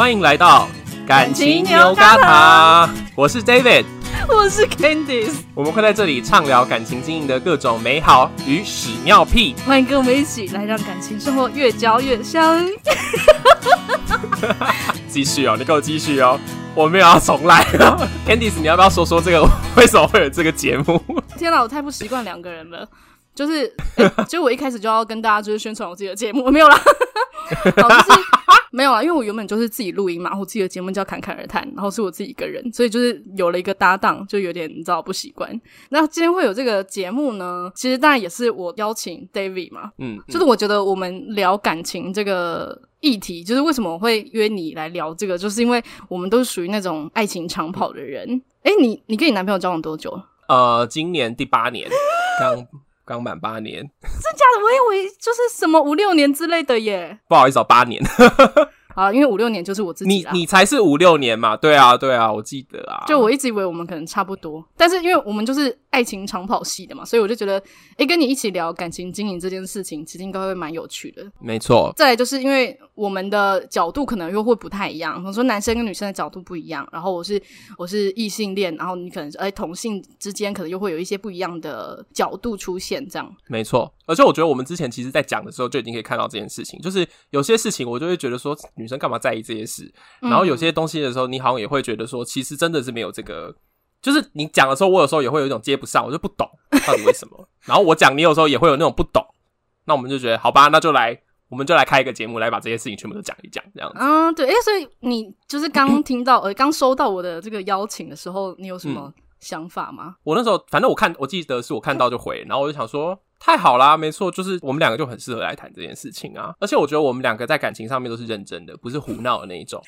欢迎来到感情牛轧糖，我是 David，我是 Candice，我们会在这里畅聊感情经营的各种美好与屎尿屁，欢迎跟我们一起来让感情生活越嚼越香。继续哦，你给我继续哦，我没有要重来了。Candice，你要不要说说这个为什么会有这个节目？天哪，我太不习惯两个人了。就是，欸、就我一开始就要跟大家就是宣传我自己的节目，没有啦，好，就是没有啦，因为我原本就是自己录音嘛，我自己的节目叫侃侃而谈，然后是我自己一个人，所以就是有了一个搭档，就有点你知道不习惯。那今天会有这个节目呢，其实当然也是我邀请 David 嘛，嗯，嗯，就是我觉得我们聊感情这个议题，就是为什么我会约你来聊这个，就是因为我们都是属于那种爱情长跑的人。哎、欸，你你跟你男朋友交往多久？呃，今年第八年，刚。刚满八年，真假的？我以为就是什么五六年之类的耶。不好意思哦，八年。啊，因为五六年就是我自己。你你才是五六年嘛？对啊，对啊，我记得啊。就我一直以为我们可能差不多，但是因为我们就是爱情长跑系的嘛，所以我就觉得，哎，跟你一起聊感情经营这件事情，其实应该会蛮有趣的。没错。再来就是因为我们的角度可能又会不太一样，我说男生跟女生的角度不一样，然后我是我是异性恋，然后你可能是哎同性之间可能又会有一些不一样的角度出现，这样。没错。而且我觉得我们之前其实在讲的时候就已经可以看到这件事情，就是有些事情我就会觉得说女生干嘛在意这些事，然后有些东西的时候你好像也会觉得说其实真的是没有这个，就是你讲的时候我有时候也会有一种接不上，我就不懂到底为什么，然后我讲你有时候也会有那种不懂，那我们就觉得好吧，那就来我们就来开一个节目来把这些事情全部都讲一讲这样子。嗯，对，诶，所以你就是刚听到呃刚收到我的这个邀请的时候，你有什么想法吗？嗯，我那时候反正我看我记得是我看到就回，然后我就想说。太好啦，没错，就是我们两个就很适合来谈这件事情啊！而且我觉得我们两个在感情上面都是认真的，不是胡闹的那一种。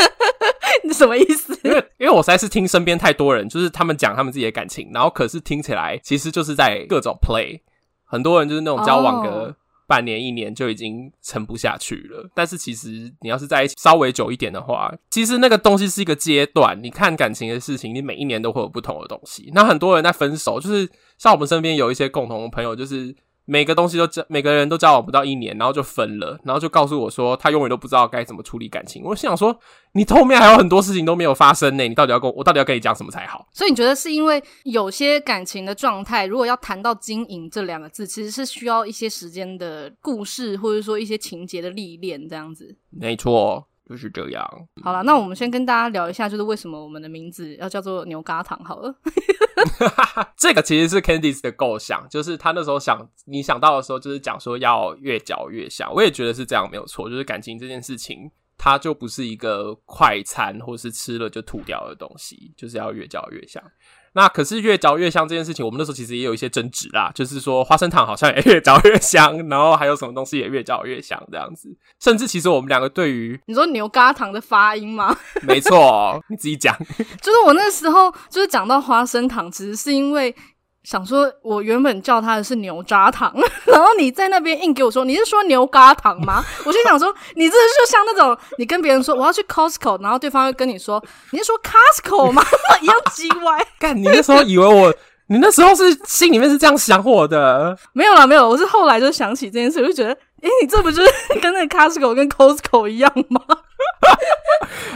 你什么意思？因为因为我实在是听身边太多人，就是他们讲他们自己的感情，然后可是听起来其实就是在各种 play，很多人就是那种交往的。半年一年就已经撑不下去了，但是其实你要是在一起稍微久一点的话，其实那个东西是一个阶段。你看感情的事情，你每一年都会有不同的东西。那很多人在分手，就是像我们身边有一些共同的朋友，就是。每个东西都交，每个人都交往不到一年，然后就分了，然后就告诉我说，他永远都不知道该怎么处理感情。我心想说，你后面还有很多事情都没有发生呢，你到底要跟我，我到底要跟你讲什么才好？所以你觉得是因为有些感情的状态，如果要谈到经营这两个字，其实是需要一些时间的故事，或者说一些情节的历练，这样子。没错。就是这样。好了，那我们先跟大家聊一下，就是为什么我们的名字要叫做牛轧糖。好了，这个其实是 Candice 的构想，就是他那时候想，你想到的时候，就是讲说要越嚼越香。我也觉得是这样，没有错。就是感情这件事情，它就不是一个快餐，或是吃了就吐掉的东西，就是要越嚼越香。那可是越嚼越香这件事情，我们那时候其实也有一些争执啦，就是说花生糖好像也 越嚼越香，然后还有什么东西也越嚼越香这样子。甚至其实我们两个对于你说牛轧糖的发音吗？没错，你自己讲。就是我那时候就是讲到花生糖，其实是因为。想说，我原本叫他的是牛轧糖，然后你在那边硬给我说，你是说牛轧糖吗？我就想说，你这就像那种你跟别人说我要去 Costco，然后对方会跟你说，你是说 Costco 吗？一样叽歪。干，你那时候以为我，你那时候是心里面是这样想我的？没有啦，没有，我是后来就想起这件事，我就觉得，诶、欸，你这不就是 跟那个 Costco 跟 Costco 一样吗？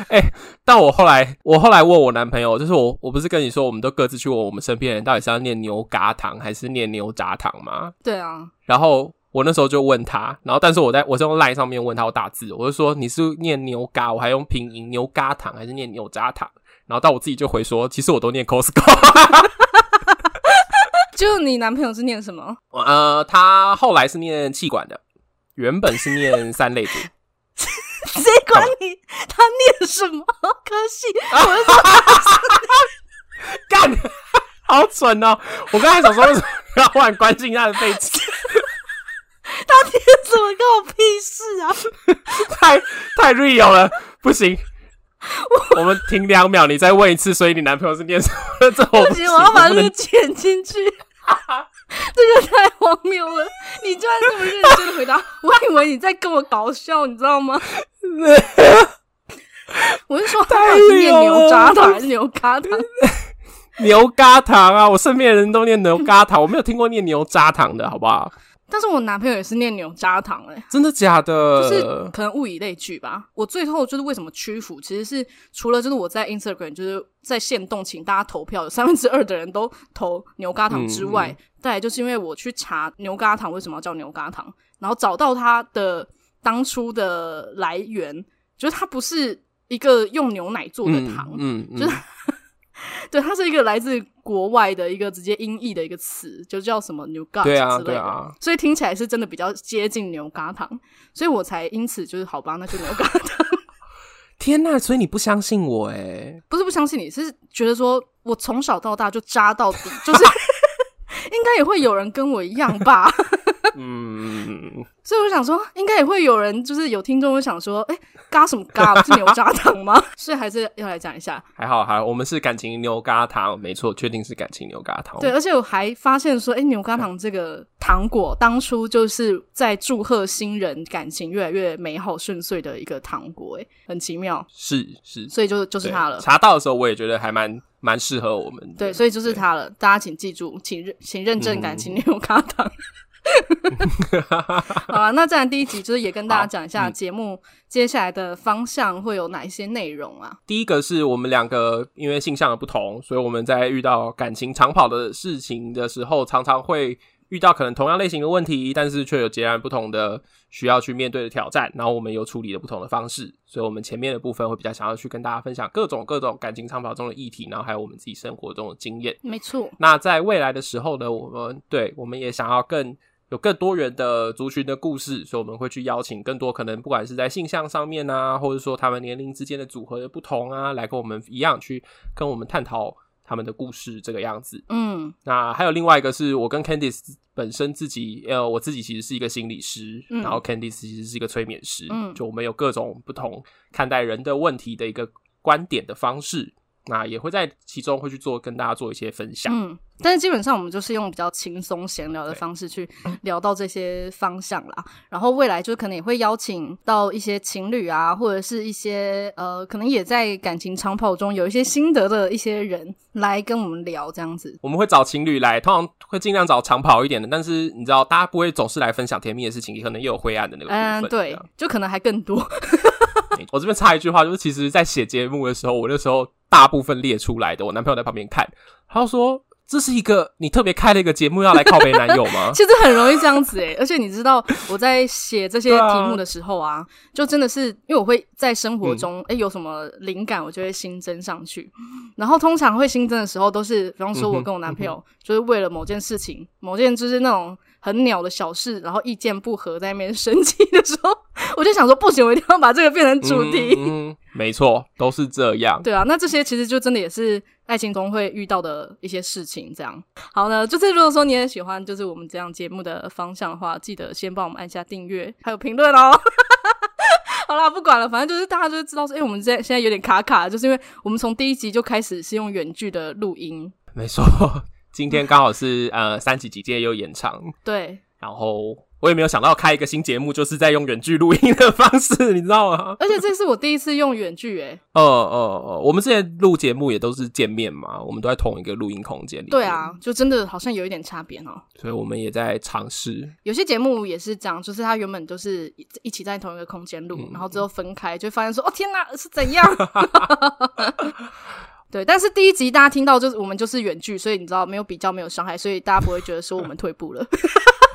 哎、欸，但我后来，我后来问我男朋友，就是我，我不是跟你说，我们都各自去问我们身边人，到底是要念牛轧糖还是念牛轧糖吗？对啊。然后我那时候就问他，然后但是我在我是用 LINE 上面问他，我打字，我就说你是念牛轧，我还用拼音牛轧糖还是念牛轧糖？然后到我自己就回说，其实我都念 Costco。就你男朋友是念什么？呃，他后来是念气管的，原本是念三类组。谁管你他念什么科系？我就说干，好蠢哦！我刚才想说，为什么要换关心他的背景？他念什么跟我屁事啊！太太 real 了，不行。我们停两秒，你再问一次。所以你男朋友是念什么？这我不行，我要把这个剪进去。这个太荒谬了！你居然这么认真的回答，我以为你在跟我搞笑，你知道吗？我是说，他是念牛轧糖还是牛轧糖？牛轧糖啊！我身边的人都念牛轧糖，我没有听过念牛轧糖的，好不好？但是我男朋友也是念牛轧糖哎，真的假的？就是可能物以类聚吧。我最后就是为什么屈服，其实是除了就是我在 Instagram 就是在线动请大家投票，有三分之二的人都投牛轧糖之外，再来就是因为我去查牛轧糖为什么要叫牛轧糖，然后找到它的当初的来源，就是它不是一个用牛奶做的糖，嗯，嗯嗯就是。对，它是一个来自国外的一个直接音译的一个词，就叫什么牛轧之类的，对啊，对啊，所以听起来是真的比较接近牛轧糖，所以我才因此就是好吧，那就牛轧糖。天呐，所以你不相信我诶？不是不相信你，是觉得说我从小到大就渣到底，就是 应该也会有人跟我一样吧。嗯，所以我想说，应该也会有人，就是有听众会想说，哎、欸，嘎什么嘎？不是牛轧糖吗？所以还是要来讲一下。还好，还好，我们是感情牛轧糖，没错，确定是感情牛轧糖。对，而且我还发现说，哎、欸，牛轧糖这个糖果当初就是在祝贺新人感情越来越美好顺遂的一个糖果，哎，很奇妙。是是，所以就就是它了。查到的时候，我也觉得还蛮蛮适合我们的。对，所以就是它了。大家请记住，请认请认证感情牛轧糖。嗯 好啊，那这样第一集就是也跟大家讲一下节目接下来的方向会有哪一些内容啊？第一个是我们两个因为性向的不同，所以我们在遇到感情长跑的事情的时候，常常会遇到可能同样类型的问题，但是却有截然不同的需要去面对的挑战。然后我们有处理的不同的方式，所以我们前面的部分会比较想要去跟大家分享各种各种感情长跑中的议题，然后还有我们自己生活中的经验。没错。那在未来的时候呢，我们对我们也想要更。有更多元的族群的故事，所以我们会去邀请更多可能不管是在性向上面啊，或者说他们年龄之间的组合的不同啊，来跟我们一样去跟我们探讨他们的故事这个样子。嗯，那还有另外一个是我跟 Candice 本身自己，呃，我自己其实是一个心理师，嗯、然后 Candice 其实是一个催眠师，嗯，就我们有各种不同看待人的问题的一个观点的方式。那也会在其中会去做跟大家做一些分享，嗯，但是基本上我们就是用比较轻松闲聊的方式去聊到这些方向啦。然后未来就可能也会邀请到一些情侣啊，或者是一些呃，可能也在感情长跑中有一些心得的一些人来跟我们聊这样子。我们会找情侣来，通常会尽量找长跑一点的，但是你知道，大家不会总是来分享甜蜜的事情，也可能也有灰暗的那个部分。嗯，对，就可能还更多。我这边插一句话，就是其实，在写节目的时候，我那时候大部分列出来的，我男朋友在旁边看，他就说：“这是一个你特别开了一个节目要来靠北男友吗？”其实很容易这样子诶，而且你知道我在写这些题目的时候啊，啊就真的是因为我会在生活中诶、嗯欸、有什么灵感，我就会新增上去。然后通常会新增的时候，都是比方说我跟我男朋友就是为了某件事情，某件就是那种。很鸟的小事，然后意见不合，在那边生气的时候，我就想说，不行，我一定要把这个变成主题。嗯，嗯，没错，都是这样。对啊，那这些其实就真的也是爱情中会遇到的一些事情。这样，好呢，就是如果说你也喜欢，就是我们这样节目的方向的话，记得先帮我们按下订阅，还有评论哦。好啦，不管了，反正就是大家就知道说，哎，我们现在现在有点卡卡，就是因为我们从第一集就开始是用远距的录音。没错。今天刚好是呃三级警戒又延长，对，然后我也没有想到开一个新节目，就是在用远距录音的方式，你知道吗？而且这是我第一次用远距，诶哦哦哦，我们之前录节目也都是见面嘛，我们都在同一个录音空间里。对啊，就真的好像有一点差别哦。所以我们也在尝试。有些节目也是这样，就是他原本都是一起在同一个空间录，嗯、然后之后分开，就发现说，哦天哪，是怎样？对，但是第一集大家听到就是我们就是远距，所以你知道没有比较没有伤害，所以大家不会觉得说我们退步了，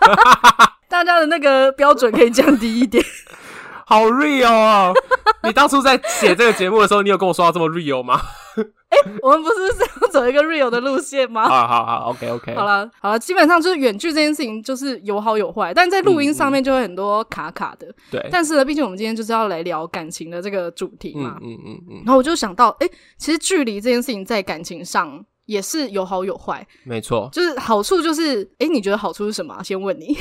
大家的那个标准可以降低一点。好 real 哦！你当初在写这个节目的时候，你有跟我说到这么 real 吗？哎、欸，我们不是是要走一个 real 的路线吗？好好好，OK OK。好了好了，基本上就是远距这件事情就是有好有坏，但在录音上面就会很多卡卡的。对、但是呢，毕竟我们今天就是要来聊感情的这个主题嘛。嗯嗯嗯。然后我就想到，哎、欸，其实距离这件事情在感情上也是有好有坏。没错错，就是好处就是，哎、欸，你觉得好处是什么？先问你。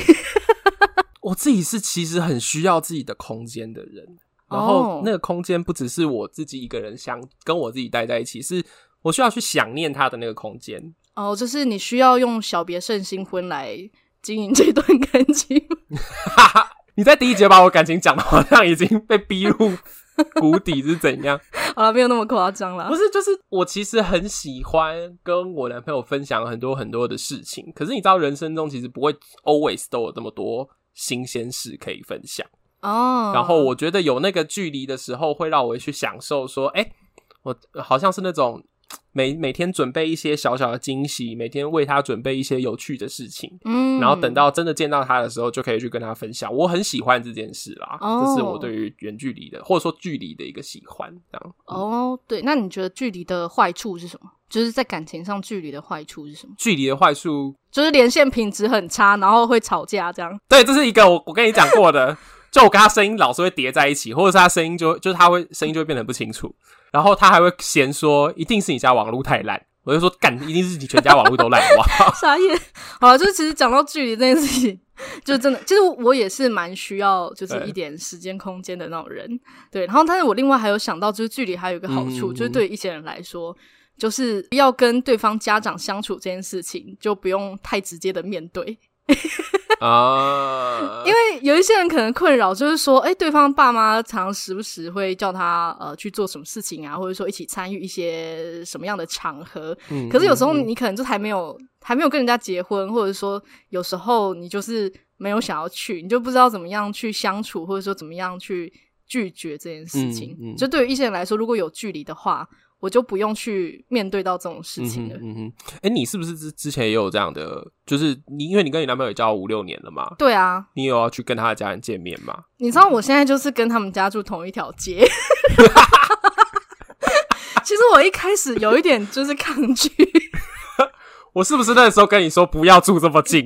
我自己是其实很需要自己的空间的人，然后那个空间不只是我自己一个人想跟我自己待在一起，是我需要去想念他的那个空间。哦，就是你需要用小别胜新婚来经营这段感情。你在第一节把我感情讲的好像已经被逼入谷底是怎样？好了，没有那么夸张了。不是，就是我其实很喜欢跟我男朋友分享很多很多的事情，可是你知道，人生中其实不会 always 都有这么多新鲜事可以分享哦。然后我觉得有那个距离的时候，会让我去享受说，哎、欸，我好像是那种。每每天准备一些小小的惊喜，每天为他准备一些有趣的事情，嗯，然后等到真的见到他的时候，就可以去跟他分享。我很喜欢这件事啦，哦、这是我对于远距离的或者说距离的一个喜欢。这样哦，对，那你觉得距离的坏处是什么？就是在感情上，距离的坏处是什么？距离的坏处就是连线品质很差，然后会吵架这样。对，这是一个我我跟你讲过的，就我跟他声音老是会叠在一起，或者是他声音就就是他会声音就会变得不清楚。然后他还会嫌说，一定是你家网络太烂。我就说，干，一定是你全家网络都烂，好不好？傻眼。好了，就是其实讲到距离这件事情，就真的，其实我也是蛮需要，就是一点时间空间的那种人。对，然后但是我另外还有想到，就是距离还有一个好处，嗯、就是对于一些人来说，就是要跟对方家长相处这件事情，就不用太直接的面对。啊，因为有一些人可能困扰，就是说，哎，对方爸妈常时不时会叫他呃去做什么事情啊，或者说一起参与一些什么样的场合。嗯，可是有时候你可能就还没有还没有跟人家结婚，或者说有时候你就是没有想要去，你就不知道怎么样去相处，或者说怎么样去拒绝这件事情。嗯，嗯，就对于一些人来说，如果有距离的话。我就不用去面对到这种事情了。嗯哼，哎、嗯欸，你是不是之之前也有这样的？就是你，因为你跟你男朋友也交往五六年了嘛？对啊。你有要去跟他的家人见面吗？你知道我现在就是跟他们家住同一条街。其实我一开始有一点就是抗拒。我是不是那时候跟你说不要住这么近？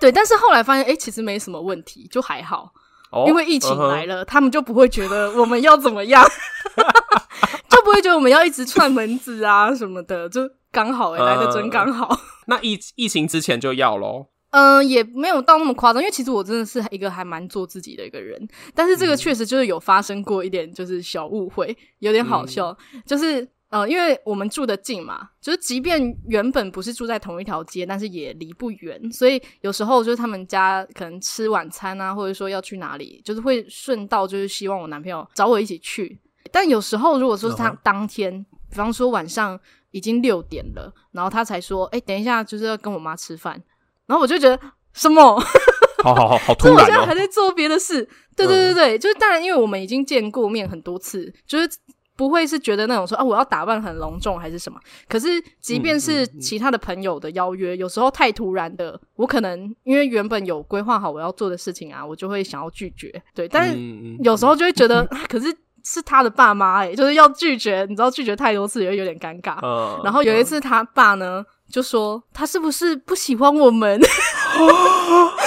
对，但是后来发现，哎、欸，其实没什么问题，就还好。哦、因为疫情来了，uh. 他们就不会觉得我们要怎么样。就不会觉得我们要一直串门子啊什么的，就刚好哎、欸，来得真刚好。呃、那疫疫情之前就要喽？嗯、呃，也没有到那么夸张，因为其实我真的是一个还蛮做自己的一个人。但是这个确实就是有发生过一点，就是小误会，有点好笑。嗯、就是呃，因为我们住的近嘛，就是即便原本不是住在同一条街，但是也离不远，所以有时候就是他们家可能吃晚餐啊，或者说要去哪里，就是会顺道，就是希望我男朋友找我一起去。但有时候，如果说是他当天，uh. 比方说晚上已经六点了，然后他才说：“哎、欸，等一下，就是要跟我妈吃饭。”然后我就觉得什么？好好好，好突然、哦！我现在还在做别的事。对对对对，uh. 就是当然，因为我们已经见过面很多次，就是不会是觉得那种说啊，我要打扮很隆重还是什么。可是，即便是其他的朋友的邀约，有时候太突然的，我可能因为原本有规划好我要做的事情啊，我就会想要拒绝。对，但是有时候就会觉得，可是。是他的爸妈哎、欸，就是要拒绝，你知道拒绝太多次也会有点尴尬。嗯、然后有一次他爸呢就说他是不是不喜欢我们？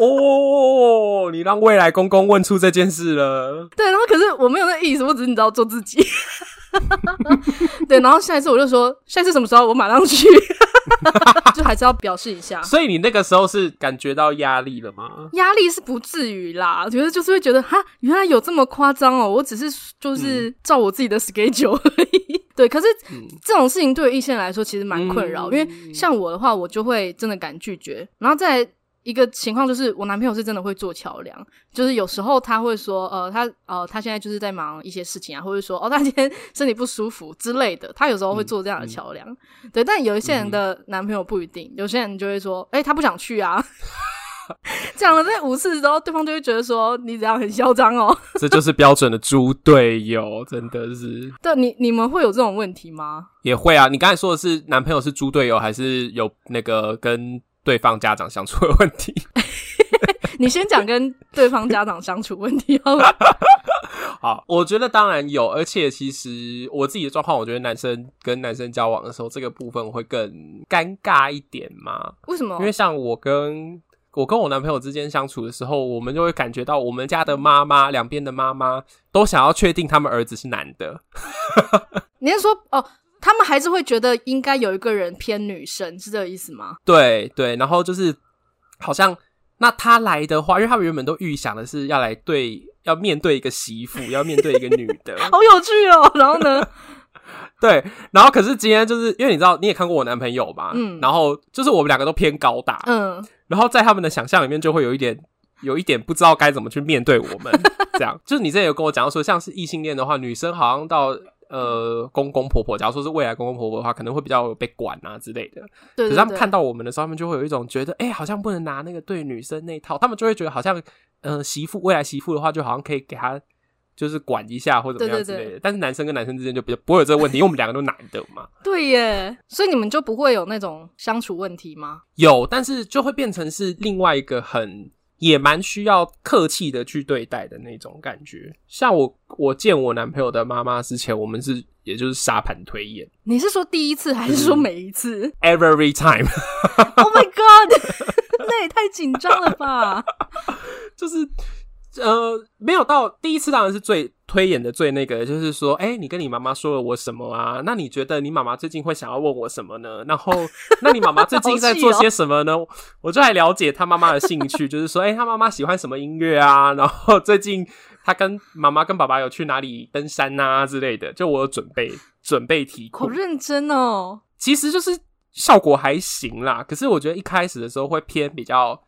哦，你让未来公公问出这件事了。对，然后可是我没有那意思，我只是你知道做自己。对，然后下一次我就说下一次什么时候我马上去。就还是要表示一下，所以你那个时候是感觉到压力了吗？压力是不至于啦，我觉得就是会觉得哈，原来有这么夸张哦，我只是就是照我自己的 schedule 而已。嗯、对，可是、嗯、这种事情对于异性来说其实蛮困扰，嗯、因为像我的话，我就会真的敢拒绝，然后再。一个情况就是，我男朋友是真的会做桥梁，就是有时候他会说，呃，他呃，他现在就是在忙一些事情啊，或者说，哦，他今天 身体不舒服之类的，他有时候会做这样的桥梁。嗯嗯、对，但有一些人的男朋友不一定，嗯、有些人就会说，哎、欸，他不想去啊。讲了这五次之后，对方就会觉得说，你这样很嚣张哦。这就是标准的猪队友，真的是。对，你你们会有这种问题吗？也会啊。你刚才说的是男朋友是猪队友，还是有那个跟？对方家长相处的问题，你先讲跟对方家长相处问题好了？好，我觉得当然有，而且其实我自己的状况，我觉得男生跟男生交往的时候，这个部分会更尴尬一点嘛。为什么？因为像我跟我跟我男朋友之间相处的时候，我们就会感觉到我们家的妈妈，两边的妈妈都想要确定他们儿子是男的。你是说哦？他们还是会觉得应该有一个人偏女生，是这个意思吗？对对，然后就是好像那他来的话，因为他们原本都预想的是要来对，要面对一个媳妇，要面对一个女的，好有趣哦。然后呢？对，然后可是今天就是因为你知道，你也看过我男朋友嘛，嗯，然后就是我们两个都偏高大，嗯，然后在他们的想象里面就会有一点有一点不知道该怎么去面对我们。这样，就是你之前有跟我讲到说，像是异性恋的话，女生好像到呃公公婆婆，假如说是未来公公婆婆的话，可能会比较被管啊之类的。可是他们看到我们的时候，他们就会有一种觉得，哎、欸，好像不能拿那个对女生那一套，他们就会觉得好像，呃，媳妇未来媳妇的话，就好像可以给他。就是管一下或者怎么样之类的，但是男生跟男生之间就比较不会有这个问题，因为我们两个都男的嘛。对耶，所以你们就不会有那种相处问题吗？有，但是就会变成是另外一个很也蛮需要客气的去对待的那种感觉。像我我见我男朋友的妈妈之前，我们是也就是沙盘推演。你是说第一次还是说每一次？嗯，Every time。Oh my god，那也太紧张了吧？就是。呃，没有到第一次，当然是最推演的最那个，就是说，哎、欸，你跟你妈妈说了我什么啊？那你觉得你妈妈最近会想要问我什么呢？然后，那你妈妈最近在做些什么呢？喔、我就来了解她妈妈的兴趣，就是说，哎、欸，她妈妈喜欢什么音乐啊？然后最近她跟妈妈跟爸爸有去哪里登山啊之类的？就我有准备准备题库，好认真哦。其实就是效果还行啦，可是我觉得一开始的时候会偏比较。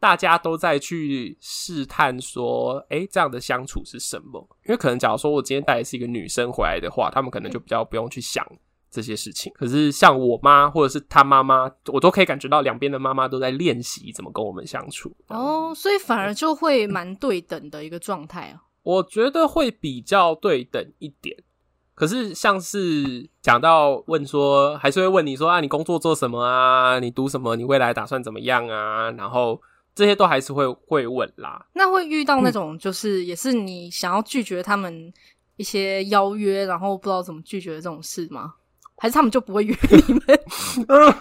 大家都在去试探说，诶，这样的相处是什么？因为可能假如说我今天带的是一个女生回来的话，他们可能就比较不用去想这些事情。可是像我妈或者是她妈妈，我都可以感觉到两边的妈妈都在练习怎么跟我们相处。哦，所以反而就会蛮对等的一个状态啊。我觉得会比较对等一点。可是像是讲到问说，还是会问你说啊，你工作做什么啊？你读什么？你未来打算怎么样啊？然后。这些都还是会会问啦。那会遇到那种就是也是你想要拒绝他们一些邀约，然后不知道怎么拒绝的这种事吗？还是他们就不会约你们？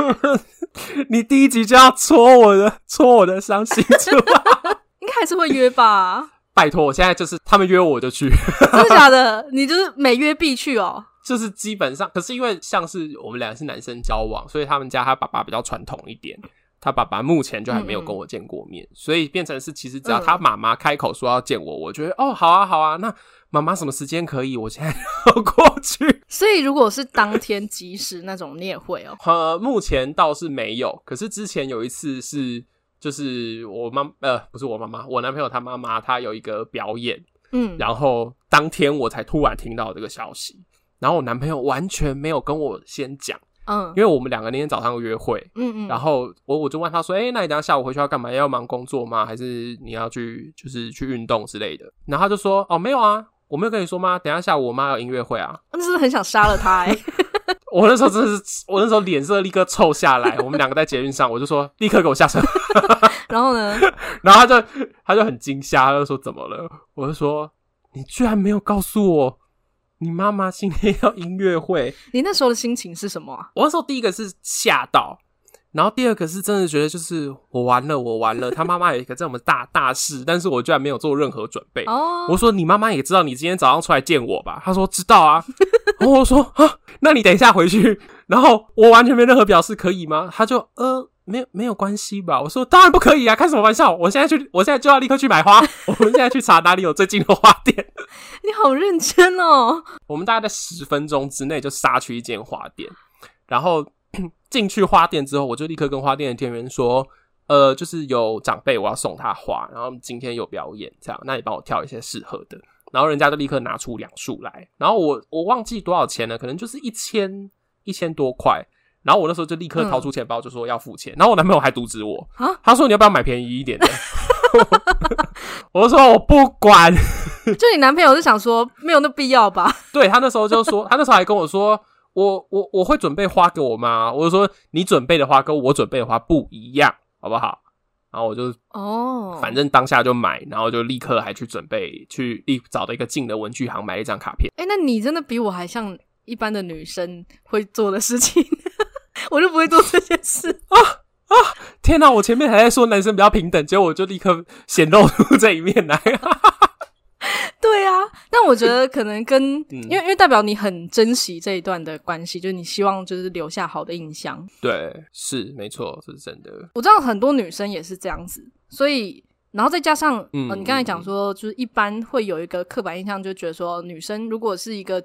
你第一集就要戳我的戳我的伤心处，应该还是会约吧？拜托，我现在就是他们约我就去，真的假的？你就是每约必去哦。就是基本上，可是因为像是我们俩是男生交往，所以他们家他爸爸比较传统一点。他爸爸目前就还没有跟我见过面，嗯、所以变成是其实只要他妈妈开口说要见我，嗯、我觉得哦，好啊好啊，那妈妈什么时间可以？我现在 要过去。所以如果是当天即时那种，你也会哦？呃，目前倒是没有，可是之前有一次是，就是我妈呃，不是我妈妈，我男朋友他妈妈，他有一个表演，嗯，然后当天我才突然听到这个消息，然后我男朋友完全没有跟我先讲。嗯，因为我们两个那天早上约会，嗯嗯，然后我我就问他说，哎、欸，那你等下下午回去要干嘛？要忙工作吗？还是你要去就是去运动之类的？然后他就说，哦，没有啊，我没有跟你说吗？等下下午我妈有音乐会啊。那是不是很想杀了他？哎，我那时候真的是，我那时候脸色立刻臭下来。我们两个在捷运上，我就说立刻给我下车。然后呢？然后他就他就很惊吓，他就说怎么了？我就说你居然没有告诉我。你妈妈今天要音乐会，你那时候的心情是什么啊？我那时候第一个是吓到，然后第二个是真的觉得就是我完了，我完了。他妈妈有一个这么大大事，但是我居然没有做任何准备。哦，我说你妈妈也知道你今天早上出来见我吧？他说知道啊。然后我说啊，那你等一下回去，然后我完全没任何表示，可以吗？他就呃。没有没有关系吧？我说当然不可以啊！开什么玩笑？我现在去，我现在就要立刻去买花。我们现在去查哪里有最近的花店。你好认真哦！我们大概在十分钟之内就杀去一间花店，然后 进去花店之后，我就立刻跟花店的店员说：“呃，就是有长辈，我要送他花，然后今天有表演，这样，那你帮我挑一些适合的。”然后人家就立刻拿出两束来，然后我我忘记多少钱了，可能就是一千一千多块。然后我那时候就立刻掏出钱包，就说要付钱。嗯、然后我男朋友还阻止我，啊、他说你要不要买便宜一点的？我就说我不管。就你男朋友是想说没有那必要吧？对，他那时候就说，他那时候还跟我说，我我我会准备花给我妈。我就说你准备的花跟我准备的花不一样，好不好？然后我就哦，反正当下就买，然后就立刻还去准备去立找了一个近的文具行买了一张卡片。哎、欸，那你真的比我还像一般的女生会做的事情。我就不会做这件事啊啊！天哪，我前面还在说男生比较平等，结果我就立刻显露出这一面来。对啊，但我觉得可能跟、嗯、因为因为代表你很珍惜这一段的关系，就是你希望就是留下好的印象。对，是没错，是真的。我知道很多女生也是这样子，所以然后再加上嗯、呃，你刚才讲说，就是一般会有一个刻板印象，就觉得说女生如果是一个。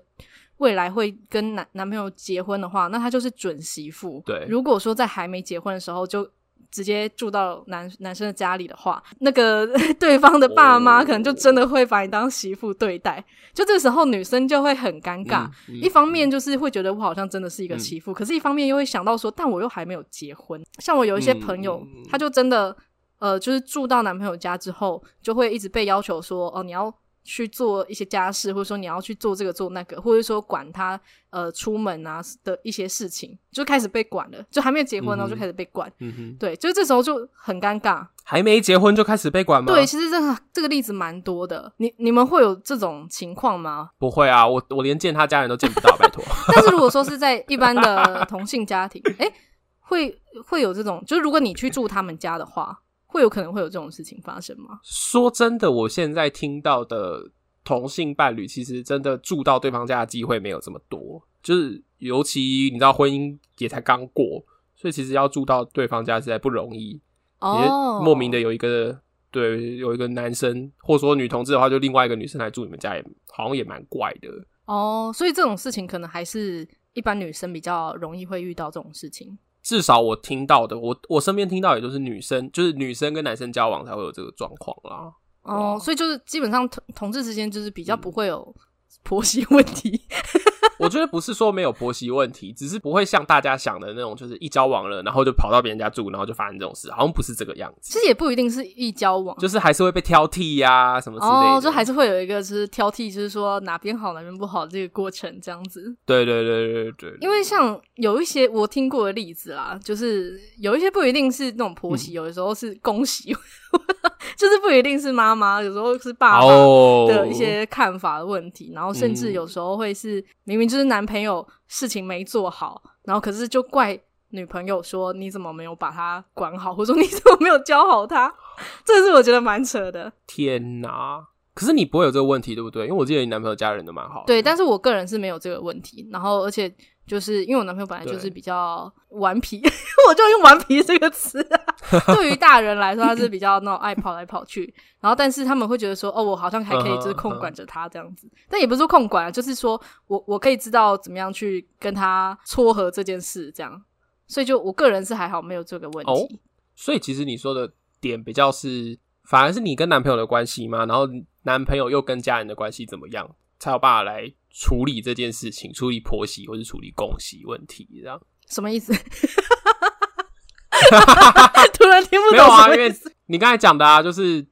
未来会跟男男朋友结婚的话，那她就是准媳妇。对，如果说在还没结婚的时候就直接住到男男生的家里的话，那个 对方的爸妈可能就真的会把你当媳妇对待。Oh. 就这时候女生就会很尴尬，嗯嗯、一方面就是会觉得我好像真的是一个媳妇，嗯、可是一方面又会想到说，但我又还没有结婚。像我有一些朋友，嗯、他就真的呃，就是住到男朋友家之后，就会一直被要求说，哦，你要。去做一些家事，或者说你要去做这个做那个，或者说管他呃出门啊的一些事情，就开始被管了。就还没有结婚然后，就开始被管。嗯哼，对，就是这时候就很尴尬。还没结婚就开始被管吗？对，其实这个这个例子蛮多的。你你们会有这种情况吗？不会啊，我我连见他家人都见不到，拜托。但是如果说是在一般的同性家庭，哎、欸，会会有这种，就是如果你去住他们家的话。会有可能会有这种事情发生吗？说真的，我现在听到的同性伴侣，其实真的住到对方家的机会没有这么多。就是尤其你知道，婚姻也才刚过，所以其实要住到对方家实在不容易。哦，莫名的有一个对，有一个男生，或者说女同志的话，就另外一个女生来住你们家，也好像也蛮怪的。哦，所以这种事情可能还是一般女生比较容易会遇到这种事情。至少我听到的，我我身边听到也都是女生，就是女生跟男生交往才会有这个状况啦。哦，所以就是基本上同同志之间就是比较不会有婆媳问题。嗯我觉得不是说没有婆媳问题，只是不会像大家想的那种，就是一交往了，然后就跑到别人家住，然后就发生这种事，好像不是这个样子。其实也不一定是一交往，就是还是会被挑剔呀、啊，什么之类的。哦，就还是会有一个就是挑剔，就是说哪边好哪边不好这个过程这样子。对对对对对。因为像有一些我听过的例子啦，就是有一些不一定是那种婆媳，嗯、有的时候是公媳。就是不一定是妈妈，有时候是爸爸的一些看法的问题，oh. 然后甚至有时候会是明明就是男朋友事情没做好，然后可是就怪女朋友说你怎么没有把他管好，或者说你怎么没有教好他，这是我觉得蛮扯的。天哪！可是你不会有这个问题对不对？因为我记得你男朋友家人都蛮好。对，但是我个人是没有这个问题，然后而且。就是因为我男朋友本来就是比较顽皮，我就用“顽皮”这个词啊。对于大人来说，他是比较那种爱跑来跑去，然后但是他们会觉得说，哦，我好像还可以就是控管着他这样子。但也不是说控管啊，就是说我我可以知道怎么样去跟他撮合这件事，这样。所以就我个人是还好，没有这个问题。哦，所以其实你说的点比较是，反而是你跟男朋友的关系吗？然后男朋友又跟家人的关系怎么样，才有办法来。处理这件事情，处理婆媳或是处理公媳问题，这样什么意思？突然听不懂。没有啊，因为你刚才讲的啊，就是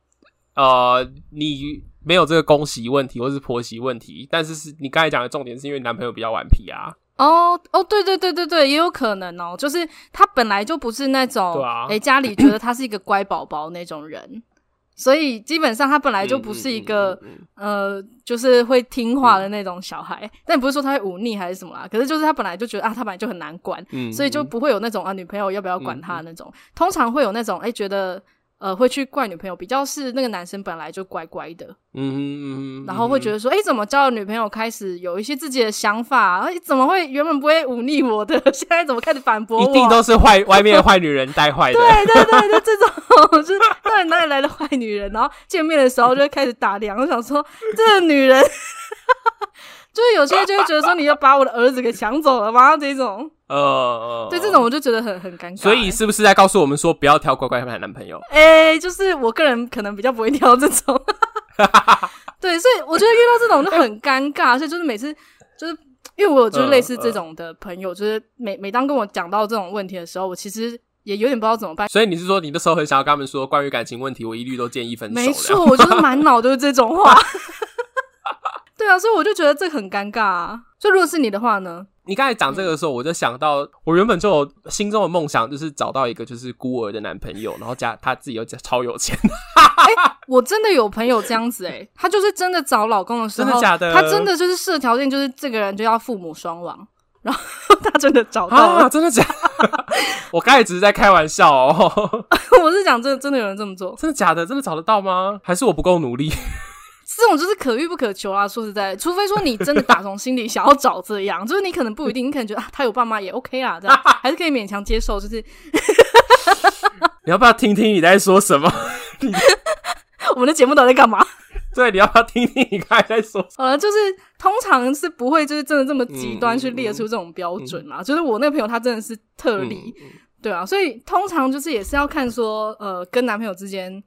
呃，你没有这个公媳问题或是婆媳问题，但是是你刚才讲的重点是因为男朋友比较顽皮啊。哦哦，对对对对对，也有可能哦，就是他本来就不是那种，哎家里觉得他是一个乖宝宝那种人。所以基本上他本来就不是一个、嗯嗯嗯嗯、呃，就是会听话的那种小孩。嗯、但不是说他会忤逆还是什么啦，可是就是他本来就觉得啊，他本来就很难管，嗯、所以就不会有那种啊，女朋友要不要管他的那种。嗯、通常会有那种哎、欸，觉得。呃，会去怪女朋友，比较是那个男生本来就乖乖的，嗯哼嗯，然后会觉得说，哎、欸，怎么交了女朋友开始有一些自己的想法，哎，怎么会原本不会忤逆我的，现在怎么开始反驳我？一定都是坏外面的坏女人带坏的，对对对，就这种，就是到底哪里来的坏女人？然后见面的时候就会开始打量，我想说，这个女人。就是有些人就会觉得说，你要把我的儿子给抢走了吗？这种，呃，对这种我就觉得很很尴尬。所以是不是在告诉我们说，不要挑乖乖牌男朋友？哎、欸，就是我个人可能比较不会挑这种。对，所以我觉得遇到这种就很尴尬。所以就是每次就是因为我有就是类似这种的朋友，就是每每当跟我讲到这种问题的时候，我其实也有点不知道怎么办。所以你是说，你那时候很想要跟他们说，关于感情问题，我一律都建议分手。没错，我就是满脑都是这种话。对啊，所以我就觉得这很尴尬啊。所以如果是你的话呢？你刚才讲这个的时候，我就想到，我原本就有心中的梦想，就是找到一个就是孤儿的男朋友，然后家他自己又超有钱。哎、欸，我真的有朋友这样子哎、欸，他就是真的找老公的时候，真的假的？他真的就是设条件，就是这个人就要父母双亡，然后他真的找到了，啊、真的假的？我刚才只是在开玩笑哦，我是讲真的，真的有人这么做，真的假的？真的找得到吗？还是我不够努力？这种就是可遇不可求啊！说实在，除非说你真的打从心里想要找这样，就是你可能不一定，你可能觉得啊，他有爸妈也 OK 啊，这样 还是可以勉强接受。就是你要不要听听你在说什么？我们的节目到底在干嘛？对，你要不要听听你刚才在说什么？好了，就是通常是不会，就是真的这么极端去列出这种标准啦。嗯嗯嗯、就是我那个朋友，他真的是特例。对啊，所以通常就是也是要看说，呃，跟男朋友之间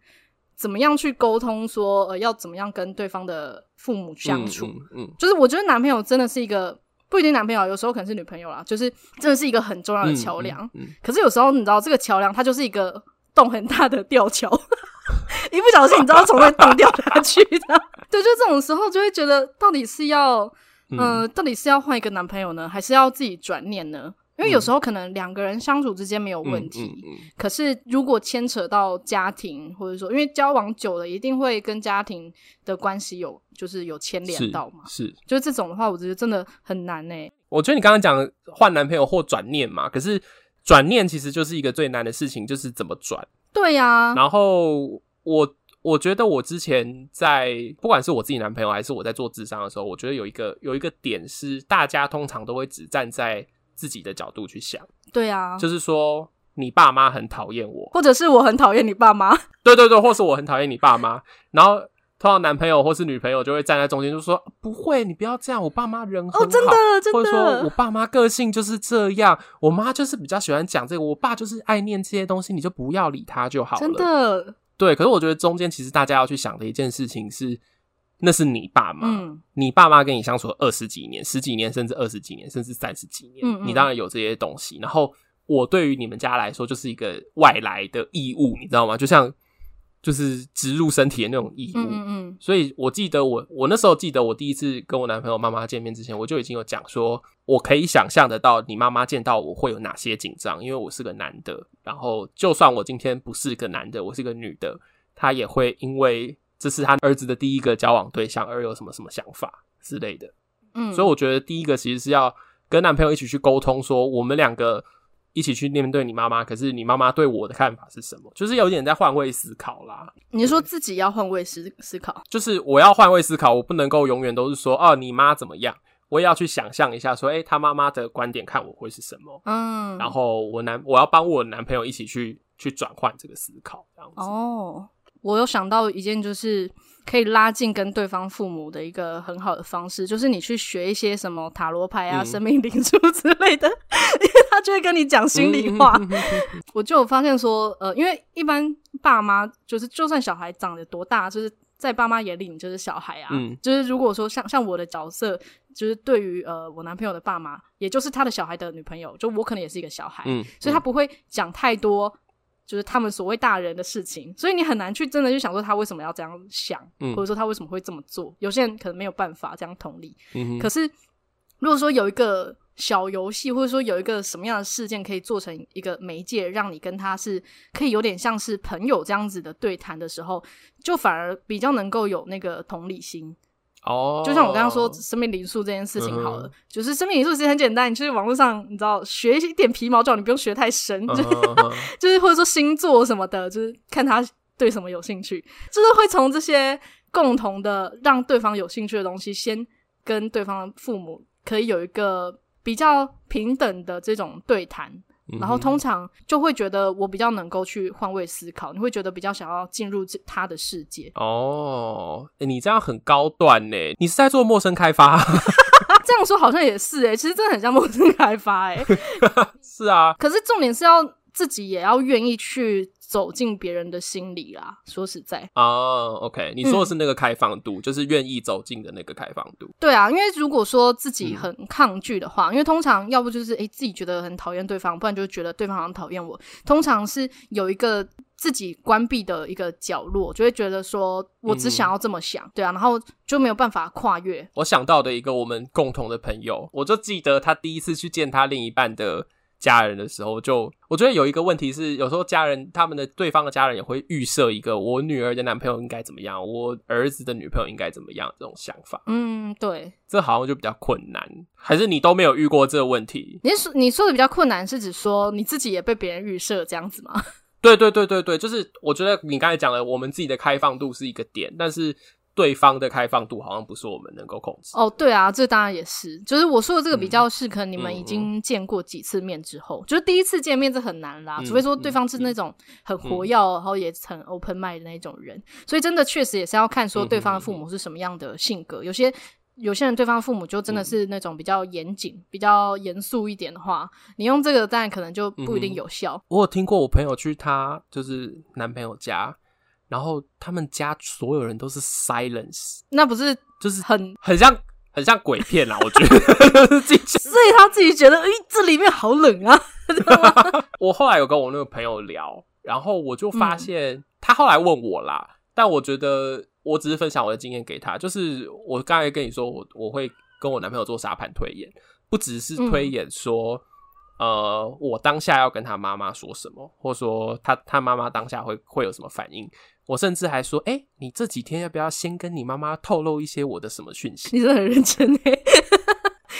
怎么样去沟通说，说呃，要怎么样跟对方的父母相处。嗯，嗯，嗯，就是我觉得男朋友真的是一个不一定男朋友，有时候可能是女朋友啦，就是真的是一个很重要的桥梁。可是有时候你知道，这个桥梁它就是一个洞很大的 吊桥，一不小心你知道从那洞掉下去的。对，就这种时候就会觉得，到底是要，嗯、呃，到底是要换一个男朋友呢，还是要自己转念呢？因为有时候可能两个人相处之间没有问题，嗯嗯嗯、可是如果牵扯到家庭，或者说因为交往久了，一定会跟家庭的关系有就是有牵连到嘛。是，是就是这种的话，我觉得真的很难诶。我觉得你刚刚讲换男朋友或转念嘛，可是转念其实就是一个最难的事情，就是怎么转。对呀、啊。然后我我觉得我之前在不管是我自己男朋友还是我在做智商的时候，我觉得有一个有一个点是大家通常都会只站在。自己的角度去想，对啊，就是说你爸妈很讨厌我，或者是我很讨厌你爸妈，对对对，或是我很讨厌你爸妈，然后通常男朋友或是女朋友就会站在中间，就说不会，你不要这样，我爸妈人很好，哦，真的真的，或者说我爸妈个性就是这样，我妈就是比较喜欢讲这个，我爸就是爱念这些东西，你就不要理他就好了，真的，对。可是我觉得中间其实大家要去想的一件事情是。那是你爸妈，嗯、你爸妈跟你相处了二十几年、十几年，甚至二十几年，甚至三十几年，嗯嗯，你当然有这些东西。然后我对于你们家来说，就是一个外来的义务，你知道吗？就像就是植入身体的那种义务。嗯，嗯嗯。所以我记得我我那时候记得我第一次跟我男朋友妈妈见面之前，我就已经有讲说，我可以想象得到你妈妈见到我会有哪些紧张，因为我是个男的。然后就算我今天不是个男的，我是个女的，她也会因为。这是他儿子的第一个交往对象，而有什么什么想法之类的，嗯，所以我觉得第一个其实是要跟男朋友一起去沟通，说我们两个一起去面对你妈妈，可是你妈妈对我的看法是什么？就是有点在换位思考啦。你说自己要换位思思考，就是我要换位思考，我不能够永远都是说哦，你妈怎么样？我也要去想象一下，说，诶，他妈妈的观点看我会是什么？嗯，然后我男我要帮我男朋友一起去去转换这个思考，这样子哦。我有想到一件，就是可以拉近跟对方父母的一个很好的方式，就是你去学一些什么塔罗牌啊、嗯、生命灵数 之类的，因为他就会跟你讲心里话。嗯、我就有发现说，呃，因为一般爸妈就是，就算小孩长得多大，就是在爸妈眼里你就是小孩啊。嗯，就是如果说像像我的角色，就是对于呃我男朋友的爸妈，也就是他的小孩的女朋友，就我可能也是一个小孩，嗯，所以他不会讲太多。就是他们所谓大人的事情，所以你很难去真的去想说他为什么要这样想，嗯、或者说他为什么会这么做。有些人可能没有办法这样同理。嗯、哼可是如果说有一个小游戏，或者说有一个什么样的事件可以做成一个媒介，让你跟他是可以有点像是朋友这样子的对谈的时候，就反而比较能够有那个同理心。哦，oh, 就像我刚刚说生命灵数这件事情好了，uh. 就是生命灵数其实很简单，你去网络上你知道学一点皮毛就好，你不用学太深，uh. 就是或者说星座什么的，就是看他对什么有兴趣，就是会从这些共同的让对方有兴趣的东西，先跟对方的父母可以有一个比较平等的这种对谈。然后通常就会觉得我比较能够去换位思考，你会觉得比较想要进入这他的世界。哦，诶，你这样很高段呢，你是在做陌生开发？这样说好像也是诶，其实真的很像陌生开发诶。是啊，可是重点是要自己也要愿意去。走进别人的心里啦，说实在哦、oh,，OK，你说的是那个开放度，嗯、就是愿意走进的那个开放度。对啊，因为如果说自己很抗拒的话，嗯、因为通常要不就是诶自己觉得很讨厌对方，不然就觉得对方好像讨厌我。通常是有一个自己关闭的一个角落，就会觉得说我只想要这么想，嗯、对啊，然后就没有办法跨越。我想到的一个我们共同的朋友，我就记得他第一次去见他另一半的。家人的时候就，就我觉得有一个问题是，有时候家人他们的对方的家人也会预设一个我女儿的男朋友应该怎么样，我儿子的女朋友应该怎么样这种想法。嗯，对，这好像就比较困难。还是你都没有遇过这个问题？你说你说的比较困难，是指说你自己也被别人预设这样子吗？对对对对对，就是我觉得你刚才讲的，我们自己的开放度是一个点，但是。对方的开放度好像不是我们能够控制。哦，对啊，这当然也是。就是我说的这个比较是，可能你们已经见过几次面之后，嗯、就是第一次见面这很难啦。嗯、除非说对方是那种很活跃，嗯、然后也很 open mind 的那种人。所以真的确实也是要看说对方的父母是什么样的性格。嗯、有些有些人对方父母就真的是那种比较严谨、嗯、比较严肃一点的话，你用这个当然可能就不一定有效。嗯、我有听过我朋友去他就是男朋友家，然后他们家所有人都是 silence，那不是就是很很像很像鬼片啦，我觉得。所以他自己觉得，哎、欸，这里面好冷啊。我后来有跟我那个朋友聊，然后我就发现、嗯、他后来问我啦，但我觉得。我只是分享我的经验给他，就是我刚才跟你说，我我会跟我男朋友做沙盘推演，不只是推演说，嗯、呃，我当下要跟他妈妈说什么，或者说他他妈妈当下会会有什么反应，我甚至还说，哎、欸，你这几天要不要先跟你妈妈透露一些我的什么讯息？你真的很认真哎。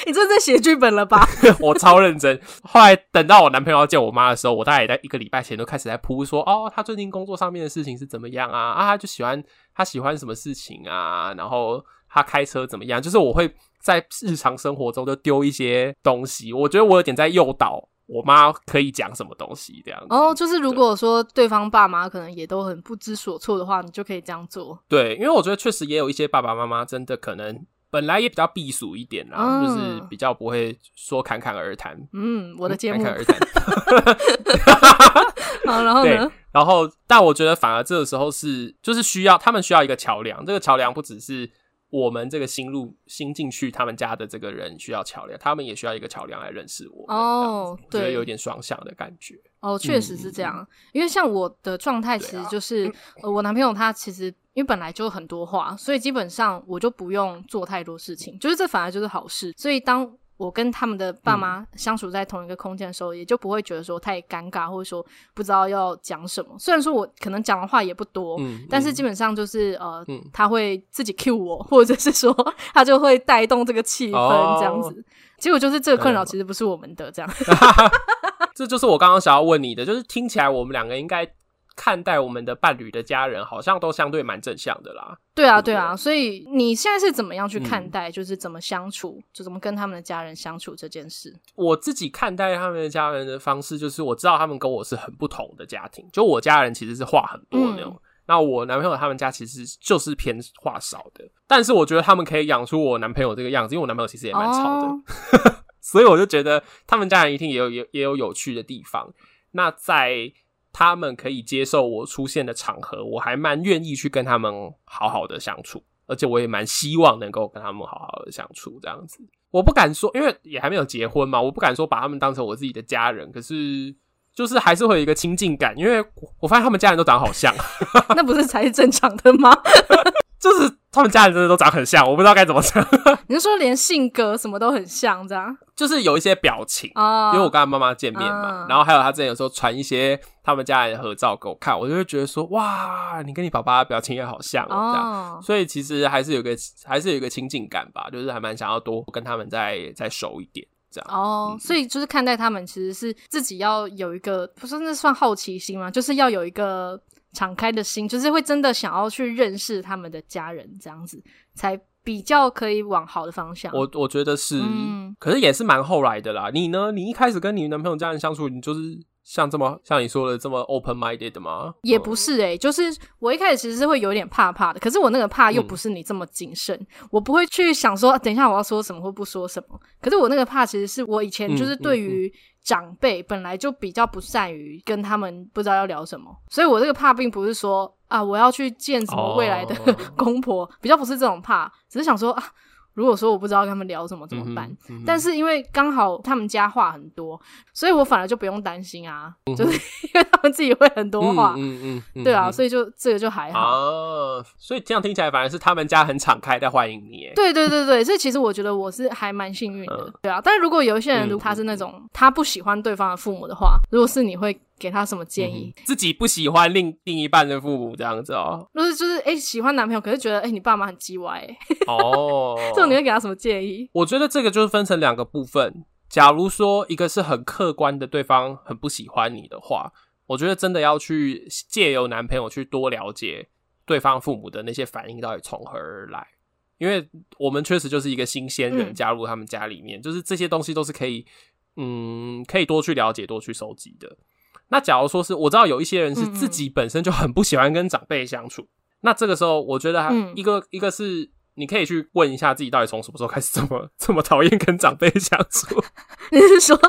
你真的在写剧本了吧？我超认真。后来等到我男朋友要见我妈的时候，我大概也在一个礼拜前都开始在铺说，哦，他最近工作上面的事情是怎么样啊？啊，他就喜欢他喜欢什么事情啊？然后他开车怎么样？就是我会在日常生活中就丢一些东西。我觉得我有点在诱导我妈可以讲什么东西这样子。哦，就是如果说对方爸妈可能也都很不知所措的话，你就可以这样做。对，因为我觉得确实也有一些爸爸妈妈真的可能。本来也比较避暑一点啦，嗯、就是比较不会说侃侃而谈。嗯，我的节目。侃侃而 谈。好，然后呢？然后，但我觉得反而这个时候是，就是需要他们需要一个桥梁。这个桥梁不只是我们这个新入新进去他们家的这个人需要桥梁，他们也需要一个桥梁来认识我。哦，对，有点双向的感觉。哦，确实是这样。嗯、因为像我的状态，其实就是、啊、呃，我男朋友他其实。因为本来就很多话，所以基本上我就不用做太多事情，就是这反而就是好事。所以当我跟他们的爸妈相处在同一个空间的时候，嗯、也就不会觉得说太尴尬，或者说不知道要讲什么。虽然说我可能讲的话也不多，嗯、但是基本上就是呃，嗯、他会自己 cue 我，或者是说他就会带动这个气氛这样子。哦、结果就是这个困扰其实不是我们的这样。这就是我刚刚想要问你的，就是听起来我们两个应该。看待我们的伴侣的家人，好像都相对蛮正向的啦。对啊，对啊，所以你现在是怎么样去看待，就是怎么相处，嗯、就怎么跟他们的家人相处这件事？我自己看待他们的家人的方式，就是我知道他们跟我是很不同的家庭。就我家人其实是话很多的那种，嗯、那我男朋友他们家其实就是偏话少的。但是我觉得他们可以养出我男朋友这个样子，因为我男朋友其实也蛮吵的，哦、所以我就觉得他们家人一定也有也也有有趣的地方。那在。他们可以接受我出现的场合，我还蛮愿意去跟他们好好的相处，而且我也蛮希望能够跟他们好好的相处。这样子，我不敢说，因为也还没有结婚嘛，我不敢说把他们当成我自己的家人。可是，就是还是会有一个亲近感，因为我发现他们家人都长得好像，那不是才是正常的吗？就 是他们家人真的都长很像，我不知道该怎么讲。你是说连性格什么都很像，这样？就是有一些表情啊，因为我跟他妈妈见面嘛，哦、然后还有他之前有时候传一些他们家人的合照给我看，我就会觉得说，哇，你跟你爸爸的表情也好像哦，这样。所以其实还是有个还是有一个亲近感吧，就是还蛮想要多跟他们再再熟一点，这样。哦，嗯、所以就是看待他们，其实是自己要有一个，不是那算好奇心吗？就是要有一个。敞开的心，就是会真的想要去认识他们的家人，这样子才比较可以往好的方向。我我觉得是，嗯、可是也是蛮后来的啦。你呢？你一开始跟你男朋友家人相处，你就是像这么像你说的这么 open minded 的吗？也不是诶、欸，就是我一开始其实是会有点怕怕的，可是我那个怕又不是你这么谨慎，嗯、我不会去想说等一下我要说什么或不说什么。可是我那个怕其实是我以前就是对于、嗯。长辈本来就比较不善于跟他们不知道要聊什么，所以我这个怕并不是说啊我要去见什么未来的、oh. 公婆，比较不是这种怕，只是想说啊。如果说我不知道跟他们聊什么怎么办？嗯嗯、但是因为刚好他们家话很多，所以我反而就不用担心啊，嗯、就是因为他们自己会很多话，嗯嗯，对啊，所以就这个就还好啊。所以这样听起来反而是他们家很敞开在欢迎你。对对对对，所以其实我觉得我是还蛮幸运的，嗯、对啊。但是如果有一些人，如果他是那种他不喜欢对方的父母的话，如果是你会。给他什么建议？嗯、自己不喜欢另另一半的父母这样子哦，就是就是哎、欸，喜欢男朋友，可是觉得哎、欸，你爸妈很叽歪哎。哦，这种你会给他什么建议？我觉得这个就是分成两个部分。假如说一个是很客观的，对方很不喜欢你的话，我觉得真的要去借由男朋友去多了解对方父母的那些反应到底从何而来，因为我们确实就是一个新鲜人加入他们家里面，嗯、就是这些东西都是可以嗯，可以多去了解、多去收集的。那假如说是我知道有一些人是自己本身就很不喜欢跟长辈相处，那这个时候我觉得一个、嗯、一个是你可以去问一下自己，到底从什么时候开始这么这么讨厌跟长辈相处？你是说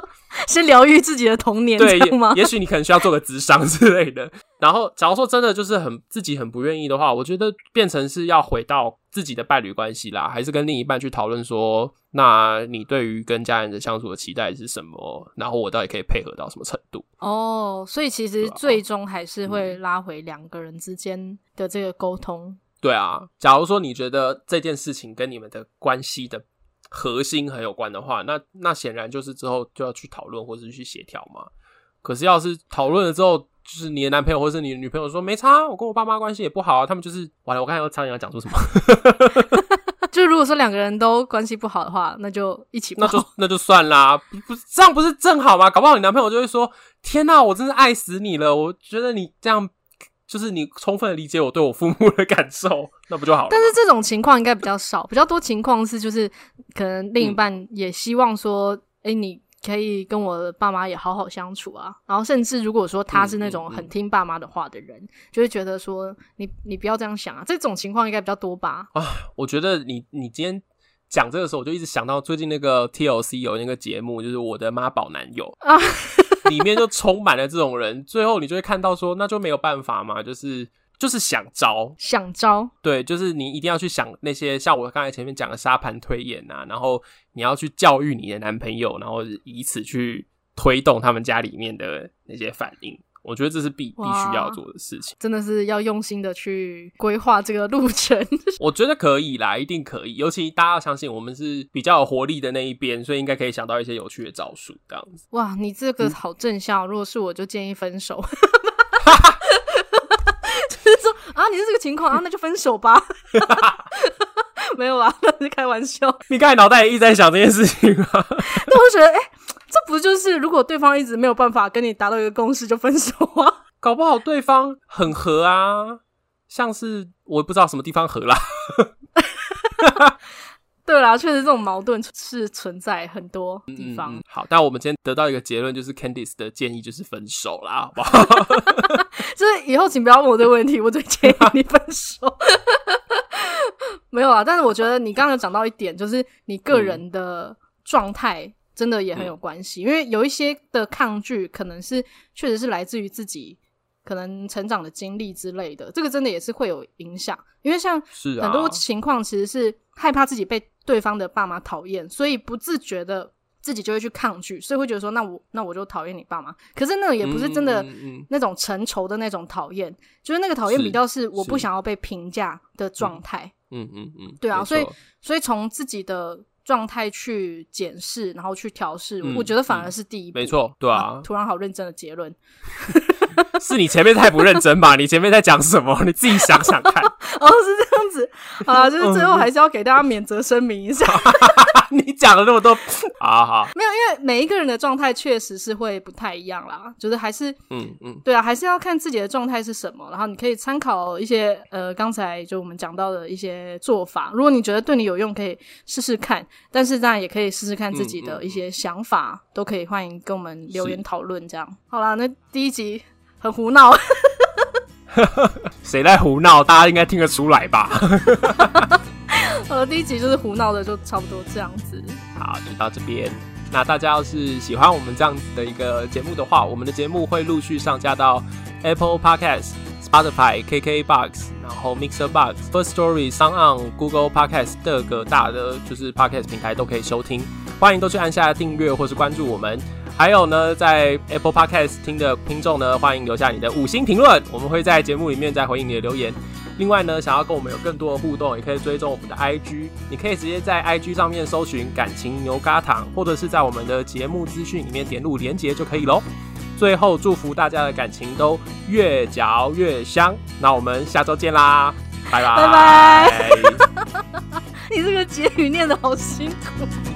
先疗愈自己的童年对吗？也许你可能需要做个智商之类的。然后，假如说真的就是很自己很不愿意的话，我觉得变成是要回到自己的伴侣关系啦，还是跟另一半去讨论说，那你对于跟家人的相处的期待是什么？然后我到底可以配合到什么程度？哦，所以其实最终还是会拉回两个人之间的这个沟通。对啊，假如说你觉得这件事情跟你们的关系的核心很有关的话，那那显然就是之后就要去讨论或者是去协调嘛。可是要是讨论了之后，就是你的男朋友或者是你的女朋友说没差，我跟我爸妈关系也不好啊，他们就是完了。我刚才又差点要讲出什么？就如果说两个人都关系不好的话，那就一起，那就那就算啦，不是这样不是正好吗？搞不好你男朋友就会说：天哪，我真是爱死你了！我觉得你这样。就是你充分的理解我对我父母的感受，那不就好了？但是这种情况应该比较少，比较多情况是就是可能另一半也希望说，哎、嗯欸，你可以跟我的爸妈也好好相处啊。然后甚至如果说他是那种很听爸妈的话的人，嗯嗯嗯、就会觉得说，你你不要这样想啊。这种情况应该比较多吧？啊，我觉得你你今天讲这个时候，我就一直想到最近那个 TLC 有那个节目，就是我的妈宝男友啊。里面就充满了这种人，最后你就会看到说，那就没有办法嘛，就是就是想招，想招，对，就是你一定要去想那些像我刚才前面讲的沙盘推演啊，然后你要去教育你的男朋友，然后以此去推动他们家里面的那些反应。我觉得这是必必须要做的事情，真的是要用心的去规划这个路程。我觉得可以啦，一定可以。尤其大家要相信我们是比较有活力的那一边，所以应该可以想到一些有趣的招数，这样子。哇，你这个好正向。嗯、如果是我，就建议分手。就是说啊，你是这个情况啊，那就分手吧。没有啊，那是开玩笑。你刚才脑袋也一直在想这件事情啊？那我就觉得，哎、欸。这不就是如果对方一直没有办法跟你达到一个共识，就分手啊？搞不好对方很合啊，像是我不知道什么地方合啦。对啦，确实这种矛盾是存在很多地方。好，但我们今天得到一个结论，就是 Candice 的建议就是分手啦，好不好？就是以后请不要问我这个问题，我最建议你分手。没有啊，但是我觉得你刚刚有讲到一点，就是你个人的状态。真的也很有关系，嗯、因为有一些的抗拒，可能是确实是来自于自己可能成长的经历之类的，这个真的也是会有影响。因为像很多情况，其实是害怕自己被对方的爸妈讨厌，所以不自觉的自己就会去抗拒，所以会觉得说，那我那我就讨厌你爸妈。可是那个也不是真的那种成仇的那种讨厌，就是那个讨厌比较是我不想要被评价的状态。嗯嗯嗯，对啊，所以所以从自己的。状态去检视，然后去调试，嗯、我觉得反而是第一步。没错，对啊，啊。突然好认真的结论，是你前面太不认真吧？你前面在讲什么？你自己想想看。哦，是这样子啊，就是最后还是要给大家免责声明一下。你讲了那么多，好好，没有，因为每一个人的状态确实是会不太一样啦，就是还是，嗯嗯，对啊，还是要看自己的状态是什么，然后你可以参考一些呃，刚才就我们讲到的一些做法，如果你觉得对你有用，可以试试看，但是当然也可以试试看自己的一些想法，嗯嗯、都可以欢迎跟我们留言讨论，这样。好啦，那第一集很胡闹，谁在胡闹？大家应该听得出来吧？第一集就是胡闹的，就差不多这样子。好，就到这边。那大家要是喜欢我们这样子的一个节目的话，我们的节目会陆续上架到 Apple Podcast、Spotify、KKBox，然后 Mixer Box、First Story、SoundOn、Google Podcast 各个大的就是 Podcast 平台都可以收听。欢迎都去按下订阅或是关注我们。还有呢，在 Apple Podcast 听的听众呢，欢迎留下你的五星评论，我们会在节目里面再回应你的留言。另外呢，想要跟我们有更多的互动，也可以追踪我们的 IG。你可以直接在 IG 上面搜寻“感情牛轧糖”，或者是在我们的节目资讯里面点入连结就可以喽。最后，祝福大家的感情都越嚼越香。那我们下周见啦，拜拜拜拜。你这个结语念得好辛苦。